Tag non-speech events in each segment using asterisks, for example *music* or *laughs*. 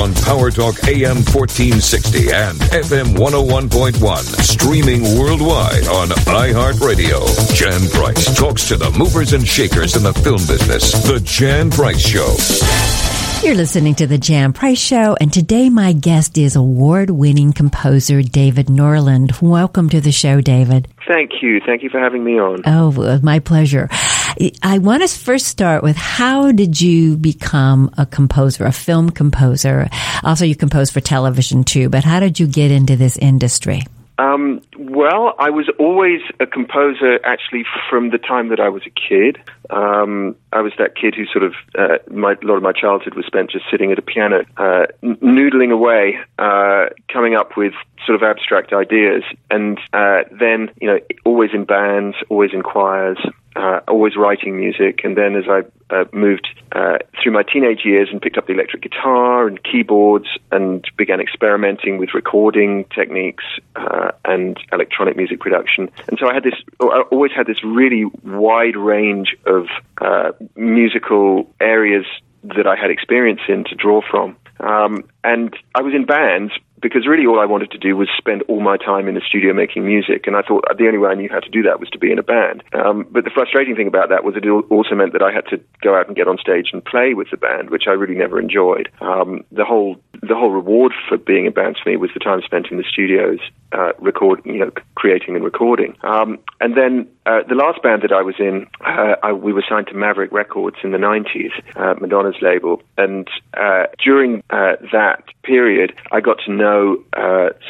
on Power Talk AM 1460 and FM 101.1. Streaming worldwide on iHeartRadio. Jan Price talks to the movers and shakers in the film business. The Jan Price Show. You're listening to the Jan Price Show, and today my guest is award-winning composer David Norland. Welcome to the show, David. Thank you. Thank you for having me on. Oh, my pleasure. I want to first start with how did you become a composer, a film composer? Also, you compose for television too, but how did you get into this industry? Um, well, I was always a composer actually from the time that I was a kid. Um, I was that kid who sort of, uh, my, a lot of my childhood was spent just sitting at a piano, uh, noodling away, uh, coming up with sort of abstract ideas. And uh, then, you know, always in bands, always in choirs, uh, always writing music. And then as I uh, moved uh, through my teenage years and picked up the electric guitar and keyboards and began experimenting with recording techniques uh, and electronic music production. And so I had this, I always had this really wide range of uh, musical areas that I had experience in to draw from. Um, and I was in bands, because really all I wanted to do was spend all my time in the studio making music, and I thought the only way I knew how to do that was to be in a band. Um, but the frustrating thing about that was it also meant that I had to go out and get on stage and play with the band, which I really never enjoyed. Um, the whole the whole reward for being in bands for me was the time spent in the studios, uh, record, you know, creating and recording. Um, and then uh, the last band that I was in, uh, I, we were signed to Maverick Records in the 90s, uh, Madonna's label. And uh, during uh, that period, I got to know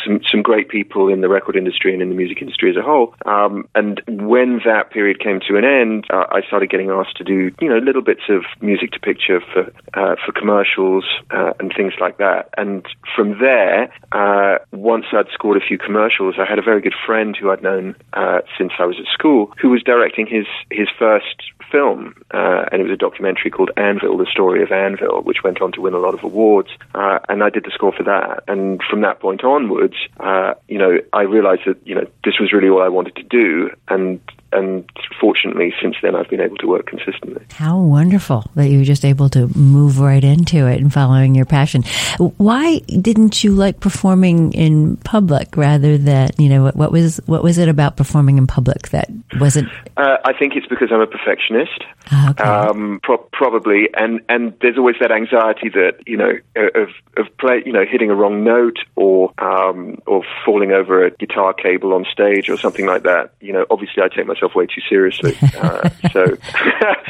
some, some great people in the record industry and in the music industry as a whole. Um, and when that period came to an end, I started getting asked to do, you know, little bits of music to picture for, for commercials and things like that. And from there, once I'd scored a few commercials, I had a very good friend who I'd known since I was at school who was directing his his first film, uh, and it was a documentary called Anvil: The Story of Anvil, which went on to win a lot of awards. Uh, and I did the score for that. And from that point onwards, uh, you know, I realized that you know this was really all I wanted to do, and and fortunately, since then, I've been able to work consistently. How wonderful that you were just able to move right into it and following your passion. Why didn't you like performing in public rather than you know what, was what was it about performing in public that wasn't? Uh, I think it's because I'm a perfectionist. Ah, okay. Um, pro- probably, and and there's always that anxiety that you know of of play, you know, hitting a wrong note or um, or falling over a guitar cable on stage or something like that. You know, obviously, I take myself way too seriously. *laughs* Uh, so, *laughs*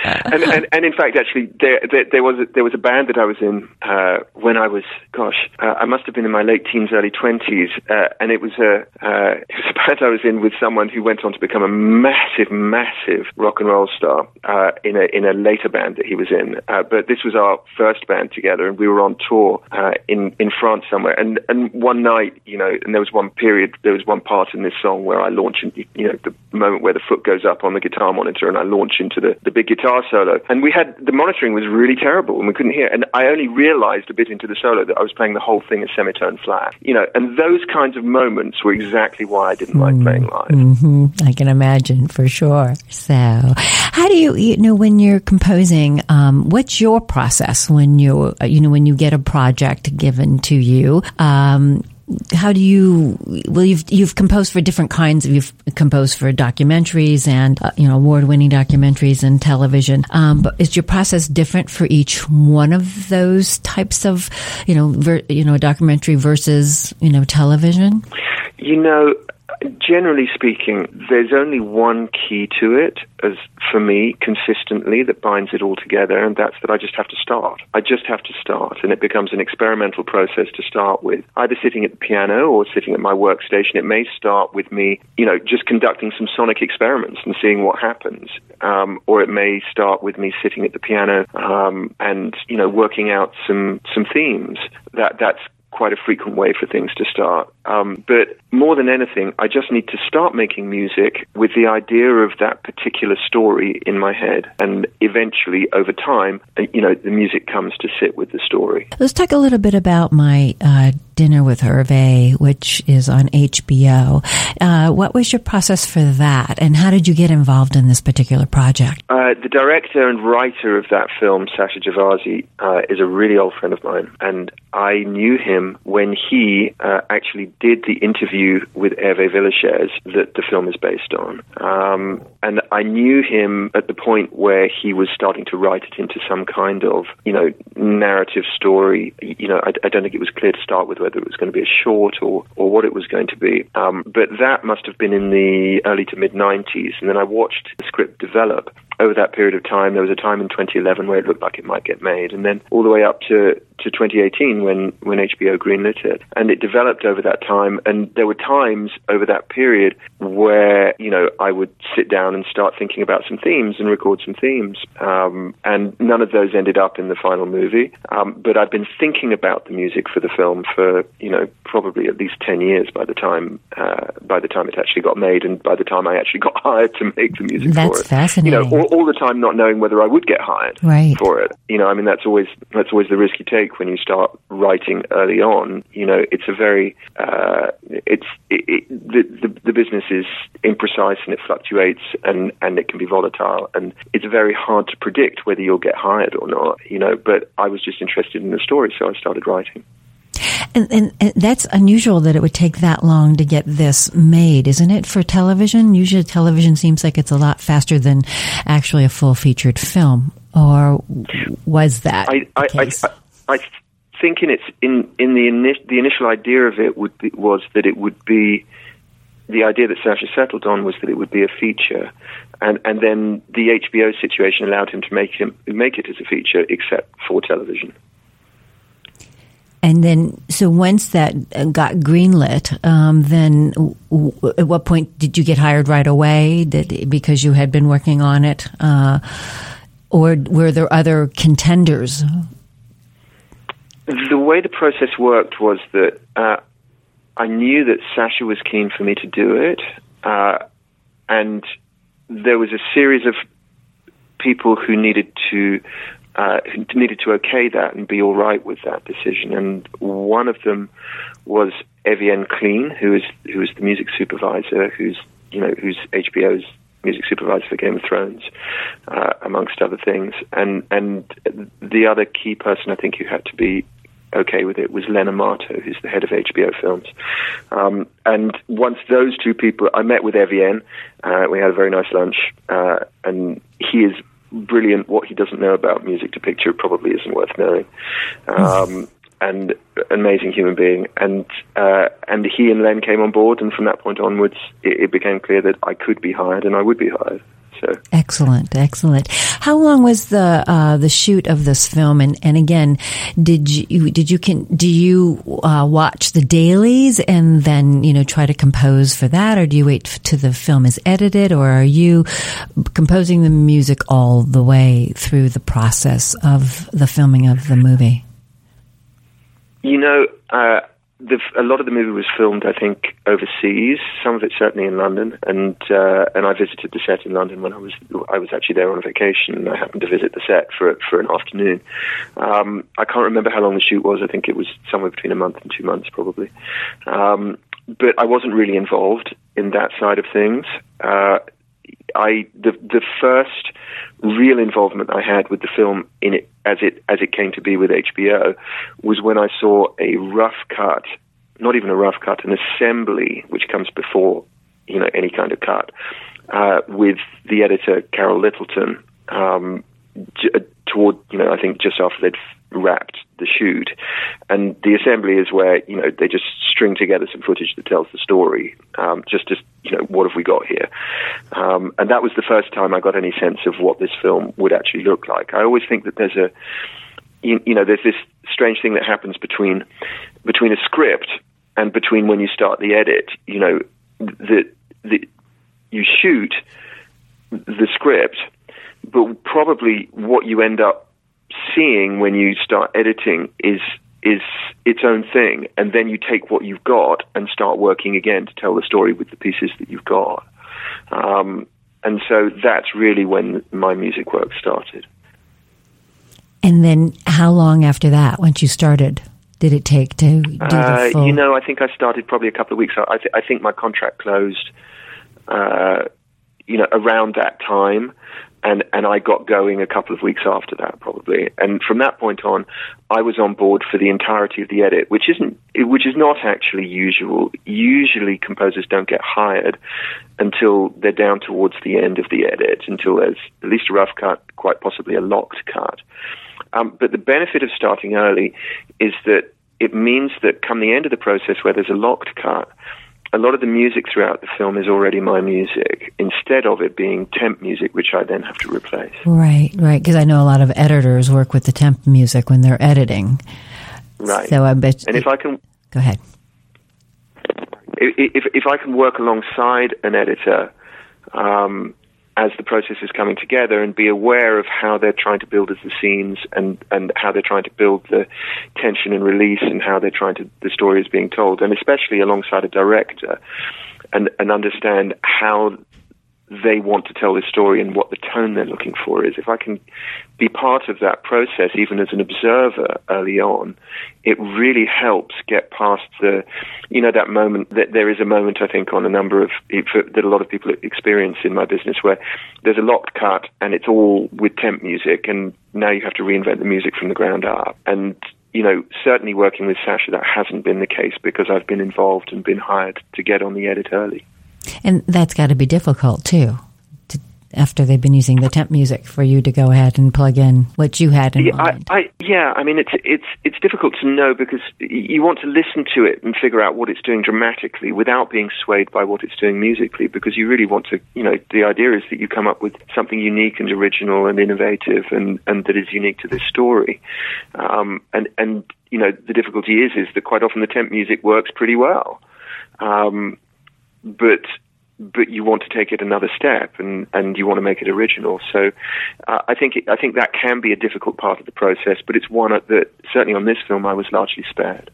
and, and and in fact, actually, there there, there was a, there was a band that I was in uh, when I was, gosh, uh, I must have been in my late teens, early twenties, uh, and it was a uh, *laughs* it was a band I was in with someone who went on to become a massive, massive rock and roll star uh, in a in a later band that he was in. but this was our first band together, and we were on tour in in France somewhere. And and one night, you know, and there was one period, there was one part in this song where I launched, you know, the moment where the foot goes up on the guitar monitor, and I launch into the the big guitar solo. And we had the monitoring was really terrible, and we couldn't hear. And I only realized a bit into the solo that I was playing the whole thing as semitone flat. You know, and those kinds of moments were exactly why I didn't mm. like playing live. Mm-hmm. I can imagine for sure. So, how do you, you know, when you're composing, um, what's your process when you, you know, when you get a project given to you. Um, how do you well you've you've composed for different kinds of you've composed for documentaries and uh, you know award winning documentaries and television. Um, but is your process different for each one of those types of you know ver, you know documentary versus you know television? You know generally speaking, there's only one key to it, as for me, consistently, that binds it all together, and that's that I just have to start. I just have to start, and it becomes an experimental process to start with. Either sitting at the piano or sitting at my workstation. It may start with me, you know, just conducting some sonic experiments and seeing what happens, um, or it may start with me sitting at the piano um, and you know working out some some themes. That that's quite a frequent way for things to start. Um, but more than anything, I just need to start making music with the idea of that particular story in my head. And eventually, over time, uh, you know, the music comes to sit with the story. Let's talk a little bit about my uh, Dinner with Hervé, which is on HBO. Uh, what was your process for that, and how did you get involved in this particular project? Uh, the director and writer of that film, Sasha Gervasi, uh, is a really old friend of mine, and I knew him when he uh, actually did the interview with Hervé Villechaize that the film is based on. Um, and I knew him at the point where he was starting to write it into some kind of, you know, narrative story. You know, I, I don't think it was clear to start with whether it was going to be a short or, or what it was going to be. Um, but that must have been in the early to mid 90s. And then I watched the script develop over that period of time. There was a time in 2011 where it looked like it might get made. And then all the way up to to 2018 when, when HBO greenlit it. And it developed over that time. And there were times over that period where, you know, I would sit down and start thinking about some themes and record some themes. Um, and none of those ended up in the final movie. Um, but I've been thinking about the music for the film for, you know, probably at least 10 years by the time, uh, by the time it actually got made and by the time I actually got *laughs* hired to make the music that's for it. That's fascinating. You know, all, all the time not knowing whether I would get hired right. for it. You know, I mean, that's always, that's always the risk you take when you start writing early on. You know, it's a very uh, it's it, it, the, the the business is imprecise and it fluctuates and and it can be volatile and it's very hard to predict whether you'll get hired or not. You know, but I was just interested in the story, so I started writing. And, and, and, that's unusual that it would take that long to get this made, isn't it, for television? Usually television seems like it's a lot faster than actually a full featured film. Or was that I, I? I, I, I think in its in in the ini- the initial idea of it would be, was that it would be the idea that Sasha settled on was that it would be a feature, and and then the HBO situation allowed him to make him make it as a feature, except for television. And then, so once that got greenlit, um, then w- at what point did you get hired right away? Did, because you had been working on it, uh, or were there other contenders? The way the process worked was that uh, I knew that Sasha was keen for me to do it, uh, and there was a series of people who needed to uh, needed to okay that and be all right with that decision. And one of them was Evyen Klean, who is who is the music supervisor, who's you know who's HBO's music supervisor for Game of Thrones, uh, amongst other things. And and the other key person I think who had to be okay with it was Len Amato, who's the head of HBO Films. Um, and once those two people, I met with Evyen. Uh, we had a very nice lunch, uh, and he is brilliant. What he doesn't know about music to picture probably isn't worth knowing. Um, *laughs* and amazing human being, and uh, and he and Len came on board, and from that point onwards, it, it became clear that I could be hired, and I would be hired. So excellent, excellent. How long was the uh, the shoot of this film? And, and again, did you did you can do you uh, watch the dailies and then you know try to compose for that, or do you wait till the film is edited, or are you composing the music all the way through the process of the filming of the movie? You know, uh, the, a lot of the movie was filmed, I think, overseas. Some of it certainly in London, and uh, and I visited the set in London when I was I was actually there on vacation, and I happened to visit the set for for an afternoon. Um, I can't remember how long the shoot was. I think it was somewhere between a month and two months, probably. Um, but I wasn't really involved in that side of things. Uh, I the the first real involvement I had with the film in it as it as it came to be with HBO was when I saw a rough cut, not even a rough cut, an assembly which comes before you know any kind of cut, uh, with the editor Carol Littleton um, j- toward you know I think just after they'd wrapped the shoot, and the assembly is where you know they just string together some footage that tells the story. Um, just to you know what have we got here, um, and that was the first time I got any sense of what this film would actually look like. I always think that there's a you, you know there's this strange thing that happens between between a script and between when you start the edit. You know the the you shoot the script, but probably what you end up seeing when you start editing is is its own thing, and then you take what you've got and start working again to tell the story with the pieces that you've got. Um, and so that's really when my music work started. And then, how long after that, once you started did it take to do Uh, the full? you know, I think I started probably a couple of weeks. I, th- I think my contract closed, uh, you know, around that time, and and I got going a couple of weeks after that, probably. And from that point on, I was on board for the entirety of the edit, which isn't, which is not actually usual. Usually, composers don't get hired until they're down towards the end of the edit, until there's at least a rough cut, quite possibly a locked cut. Um, but the benefit of starting early is that it means that come the end of the process where there's a locked cut, a lot of the music throughout the film is already my music instead of it being temp music, which I then have to replace. Right, right. Because I know a lot of editors work with the temp music when they're editing. Right. So I bet. and if I can, go ahead. if, if, if I can work alongside an editor um, as the process is coming together and be aware of how they're trying to build as the scenes and, and how they're trying to build the tension and release and how they're trying to the story is being told, and especially alongside a director, and, and understand how they want to tell this story and what the tone they're looking for is. If I can be part of that process, even as an observer early on, it really helps get past the, you know, that moment. That there is a moment I think on a number of that a lot of people experience in my business where there's a locked cut and it's all with temp music, and now you have to reinvent the music from the ground up. And you know, certainly working with Sasha, that hasn't been the case because I've been involved and been hired to get on the edit early. And that's got to be difficult too. To, after they've been using the temp music for you to go ahead and plug in what you had in yeah, mind. I, I, yeah, I mean it's it's it's difficult to know because you want to listen to it and figure out what it's doing dramatically without being swayed by what it's doing musically because you really want to you know the idea is that you come up with something unique and original and innovative and and that is unique to this story um, and and you know the difficulty is is that quite often the temp music works pretty well um, but but you want to take it another step and, and you want to make it original. So uh, I think it, I think that can be a difficult part of the process, but it's one that certainly on this film I was largely spared.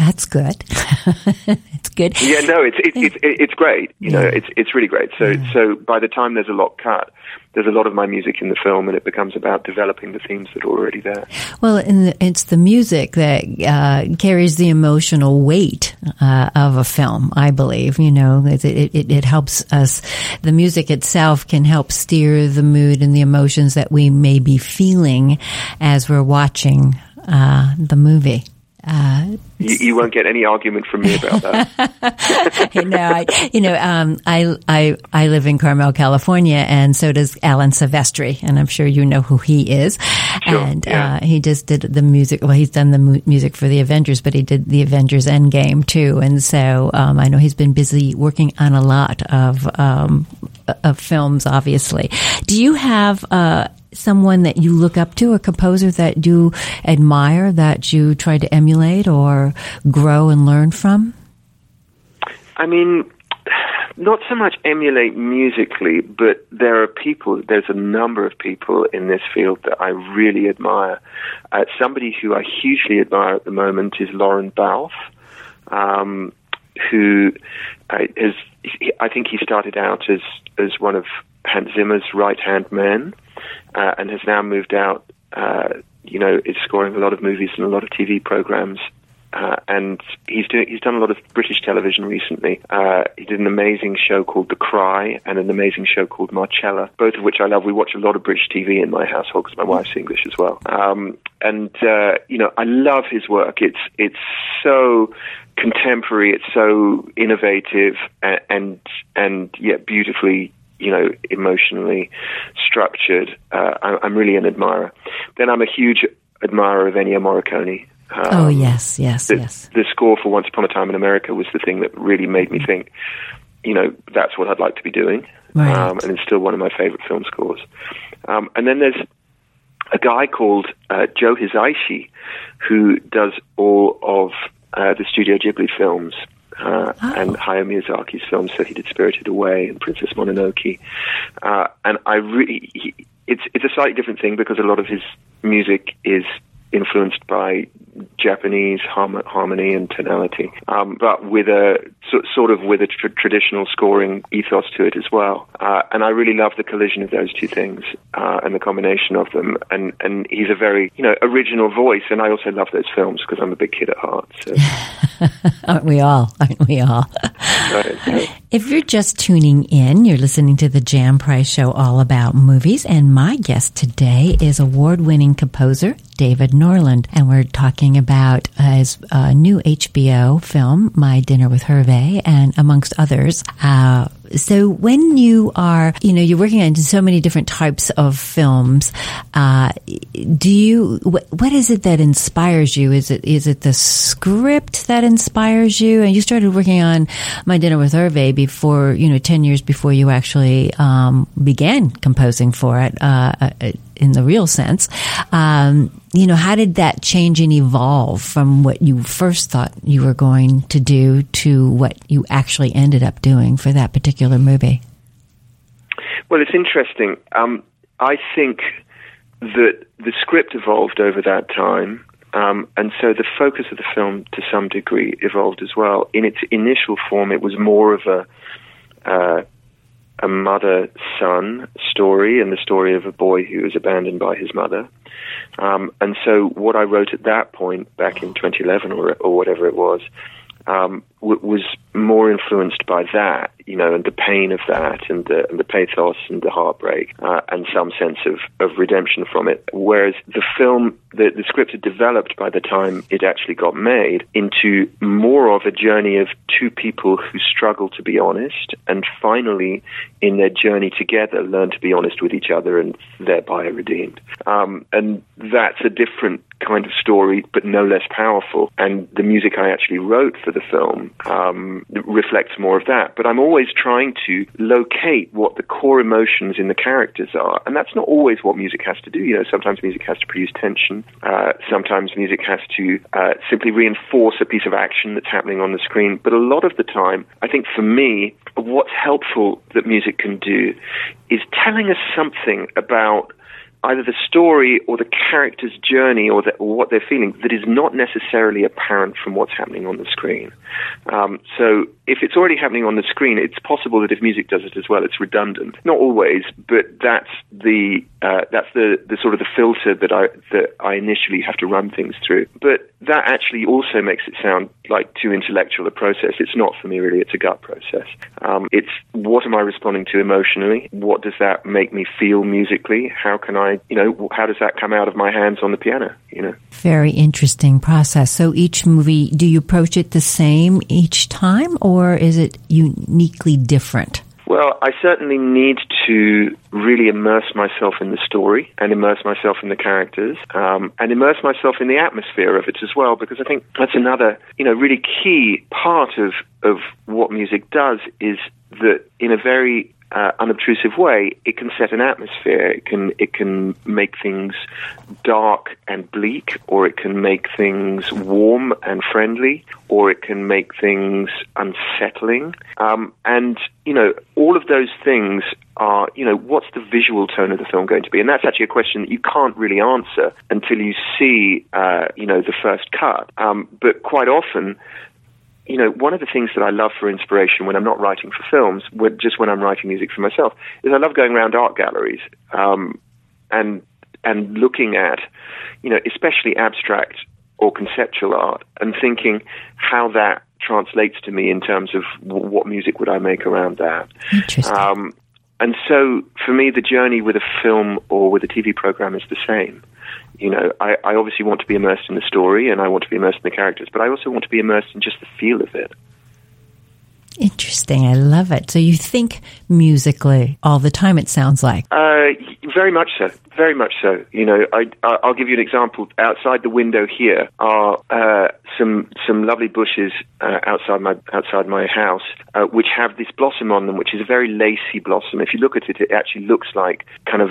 That's good. *laughs* it's good. Yeah, no, it's it's it's, it's great. You know, it's it's really great. So so by the time there's a locked cut, there's a lot of my music in the film, and it becomes about developing the themes that are already there. Well, and it's the music that uh, carries the emotional weight uh, of a film. I believe, you know, it, it, it helps us. The music itself can help steer the mood and the emotions that we may be feeling as we're watching uh, the movie. Uh, you, you, won't get any argument from me about that. *laughs* know, I, you know, um, I, I, I live in Carmel, California, and so does Alan Silvestri, and I'm sure you know who he is. Sure, and yeah. uh, he just did the music. Well, he's done the mu- music for the Avengers, but he did the Avengers Endgame too. And so um, I know he's been busy working on a lot of um, of films. Obviously, do you have? Uh, someone that you look up to, a composer that you admire, that you try to emulate or grow and learn from? I mean, not so much emulate musically, but there are people, there's a number of people in this field that I really admire. Uh, somebody who I hugely admire at the moment is Lorne Balfe, um, who uh, I think he started out as, as one of Hans Zimmer's right hand men uh, and has now moved out. Uh, you know, is scoring a lot of movies and a lot of TV programs. Uh, and he's doing. He's done a lot of British television recently. Uh, he did an amazing show called The Cry and an amazing show called Marcella, both of which I love. We watch a lot of British TV in my household because my wife's English as well. Um, and uh, you know, I love his work. It's it's so contemporary. It's so innovative and and, and yet beautifully you know, emotionally structured. Uh, I, I'm really an admirer. Then I'm a huge admirer of Ennio Morricone. Um, oh yes, yes, the, yes. The score for Once Upon a Time in America was the thing that really made me think, you know, that's what I'd like to be doing. Right. Um, and it's still one of my favorite film scores. Um, and then there's a guy called uh, Joe Hisaishi who does all of uh, the Studio Ghibli films uh, oh. and Hayao Miyazaki's films. So he did Spirited Away and Princess Mononoke. Uh, and I really, he, it's it's a slightly different thing because a lot of his music is influenced by Japanese harm- harmony and tonality, um, but with a so, sort of with a tr- traditional scoring ethos to it as well. Uh, and I really love the collision of those two things uh, and the combination of them. And and he's a very you know original voice, and I also love those films because I'm a big kid at heart. So. *laughs* Aren't we all? Aren't we all? If you're just tuning in, you're listening to the Jan Price Show all about movies, and my guest today is award winning composer David Norland, and we're talking about his uh, new HBO film, My Dinner with Hervé, and amongst others. Uh, so when you are, you know, you're working on so many different types of films, uh, do you, wh- what is it that inspires you? Is it, is it the script that inspires you? And you started working on My Dinner with Hervé before, you know, 10 years before you actually, um, began composing for it, uh, uh in the real sense. Um, you know, how did that change and evolve from what you first thought you were going to do to what you actually ended up doing for that particular movie? Well, it's interesting. Um, I think that the script evolved over that time. Um, and so the focus of the film, to some degree, evolved as well. In its initial form, it was more of a uh, a mother son story and the story of a boy who was abandoned by his mother. Um, and so, what I wrote at that point, back in 2011 or, or whatever it was, um, w- was more influenced by that, you know, and the pain of that, and the, and the pathos and the heartbreak, uh, and some sense of, of redemption from it. Whereas the film, the, the script had developed by the time it actually got made into more of a journey of two people who struggle to be honest, and finally, in their journey together, learn to be honest with each other, and thereby are redeemed. Um, and that's a different kind of story, but no less powerful. And the music I actually wrote for the film um, reflects more of that. But I'm always trying to locate what the core emotions in the characters are, and that's not always what music has to do. You know, sometimes music has to produce tension. Uh, sometimes music has to uh, simply reinforce a piece of action that's happening on the screen. But a lot of the time, I think for me, what's helpful that music can do is telling us something about either the story or the character's journey or, the, or, what they're feeling that is not necessarily apparent from what's happening on the screen. Um, so if it's already happening on the screen, it's possible that if music does it as well, it's redundant. Not always, but that's the uh, that's the, the sort of the filter that I that I initially have to run things through. But that actually also makes it sound like too intellectual a process. It's not for me really. It's a gut process. Um, it's what am I responding to emotionally? What does that make me feel musically? How can I you know, how does that come out of my hands on the piano? You know, very interesting process. So each movie, do you approach it the same each time, or is it uniquely different? Well, I certainly need to really immerse myself in the story and immerse myself in the characters um, and immerse myself in the atmosphere of it as well, because I think that's another, you know, really key part of, of what music does is that in a very uh, unobtrusive way, it can set an atmosphere. It can it can make things dark and bleak, or it can make things warm and friendly, or it can make things unsettling. Um, and you know, all of those things are you know, what's the visual tone of the film going to be? And that's actually a question that you can't really answer until you see uh, you know the first cut. Um, but quite often you know, one of the things that I love for inspiration when I'm not writing for films, just when I'm writing music for myself, is I love going around art galleries um, and and looking at, you know, especially abstract or conceptual art, and thinking how that translates to me in terms of w- what music would I make around that. Interesting. Um, and so, for me, the journey with a film or with a TV program is the same you know, I, I obviously want to be immersed in the story and I want to be immersed in the characters, but I also want to be immersed in just the feel of it. Interesting. I love it. So you think musically all the time, it sounds like. Uh, very much so. Very much so. You know, I, I'll give you an example. Outside the window here are uh, some some lovely bushes uh, outside my outside my house, uh, which have this blossom on them, which is a very lacy blossom. If you look at it, it actually looks like kind of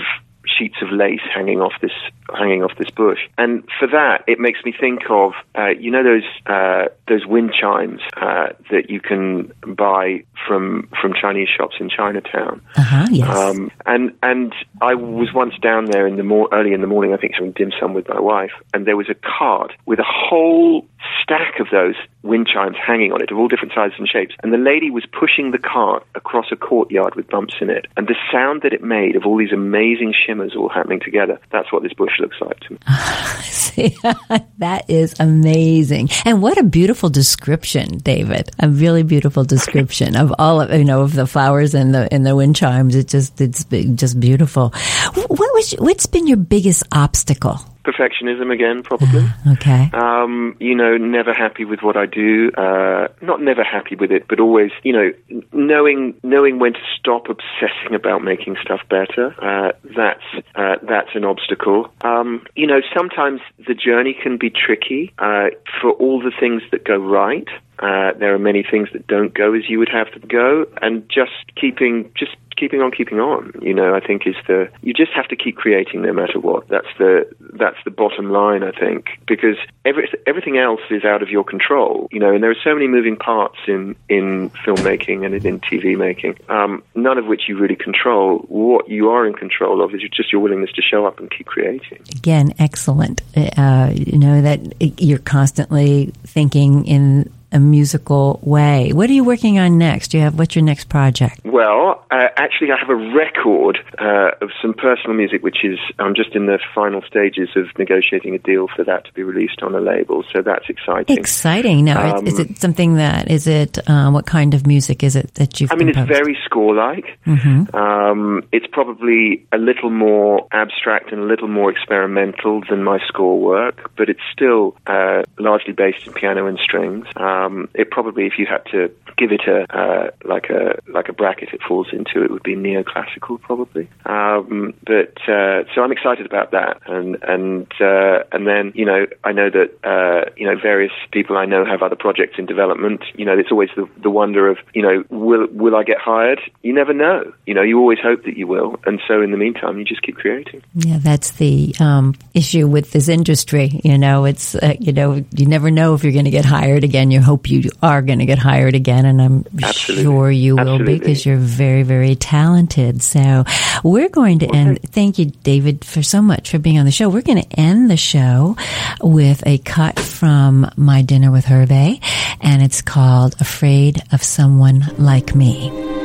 sheets of lace hanging off this hanging off this bush. And for that, it makes me think of uh, you know those uh, those wind chimes uh, that you can buy from from Chinese shops in Chinatown. Uh-huh, yes. Um, and and I was once down there in the more early in the morning. I think having dim sum with my wife, and there was a cart with a whole stack of those wind chimes hanging on it of all different sizes and shapes. And the lady was pushing the cart across a courtyard with bumps in it. And the sound that it made of all these amazing shimmers all happening together, that's what this bush looks like to me. *laughs* See, *laughs* that is amazing. And what a beautiful description, David. A really beautiful description of all of, you know, of the flowers and the, and the wind chimes. It's just, it's just beautiful. What was, what's been your biggest obstacle? Perfectionism again, probably. okay. Um, you know, never happy with what I do. Uh, not never happy with it, but always, you know, knowing knowing when to stop obsessing about making stuff better. Uh, that's uh, that's an obstacle. Um, you know, sometimes the journey can be tricky. Uh, for all the things that go right, uh, there are many things that don't go as you would have them go, and just keeping just keeping on keeping on. You know, I think is the you just have to keep creating no matter what. That's the that's the bottom line. I think because every, everything else is out of your control. You know, and there are so many moving parts in in filmmaking and in TV making, um, none of which you really control. What you are in control of is just your willingness to show up and keep creating. Again, excellent. Uh, you know that you're constantly thinking in a musical way. What are you working on next? Do you have what's your next project? Well, uh, actually, I have a record uh, of some personal music, which is I'm just in the final stages of negotiating a deal for that to be released on a label. So that's exciting. Exciting. Now, um, is it something that is it? Um, what kind of music is it that you've? I mean, composed? it's very score-like. Mm-hmm. Um, it's probably a little more abstract and a little more experimental than my score work, but it's still uh, largely based in piano and strings. Um, um, it probably, if you had to give it a uh, like a like a bracket it falls into, it would be neoclassical probably. Um, but uh, so I'm excited about that, and and uh, and then you know I know that uh, you know various people I know have other projects in development. You know, it's always the, the wonder of you know will will I get hired? You never know. You know, you always hope that you will, and so in the meantime, you just keep creating. Yeah, that's the um, issue with this industry. You know, it's uh, you know you never know if you're going to get hired again. You hope you are going to get hired again, and I'm Absolutely. sure you will Absolutely. be because you're very, very talented. So we're going to okay. end. Thank you, David, for so much for being on the show. We're going to end the show with a cut from My Dinner with Hervé, and it's called Afraid of Someone Like Me.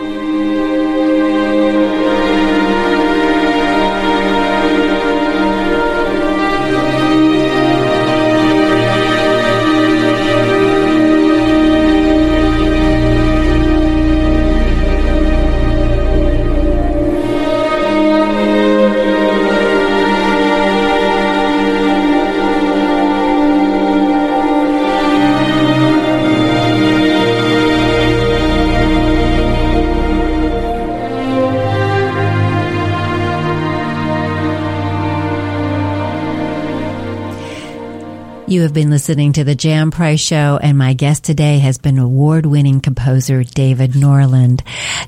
Have been listening to the Jan Price Show, and my guest today has been award-winning composer David Norland.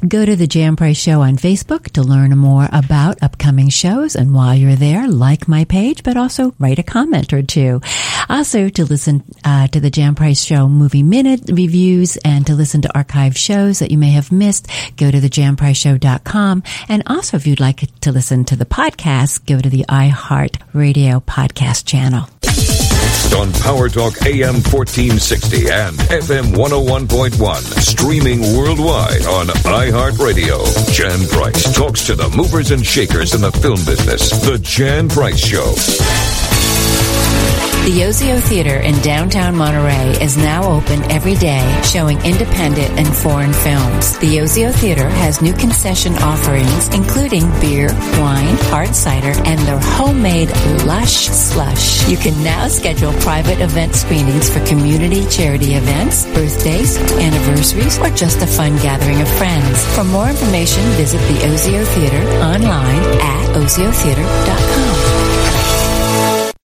Go to the Jan Price Show on Facebook to learn more about upcoming shows, and while you're there, like my page, but also write a comment or two. Also, to listen uh, to the Jan Price Show movie minute reviews and to listen to archive shows that you may have missed, go to thejanpriceshow.com. And also, if you'd like to listen to the podcast, go to the iHeart Radio podcast channel on Power Talk AM 1460 and FM 101.1. Streaming worldwide on iHeartRadio. Jan Price talks to the movers and shakers in the film business. The Jan Price Show. The Osio Theater in downtown Monterey is now open every day, showing independent and foreign films. The Osio Theater has new concession offerings, including beer, wine, hard cider, and their homemade lush slush. You can now schedule private event screenings for community charity events, birthdays, anniversaries, or just a fun gathering of friends. For more information, visit the Osio Theater online at osiotheater.com.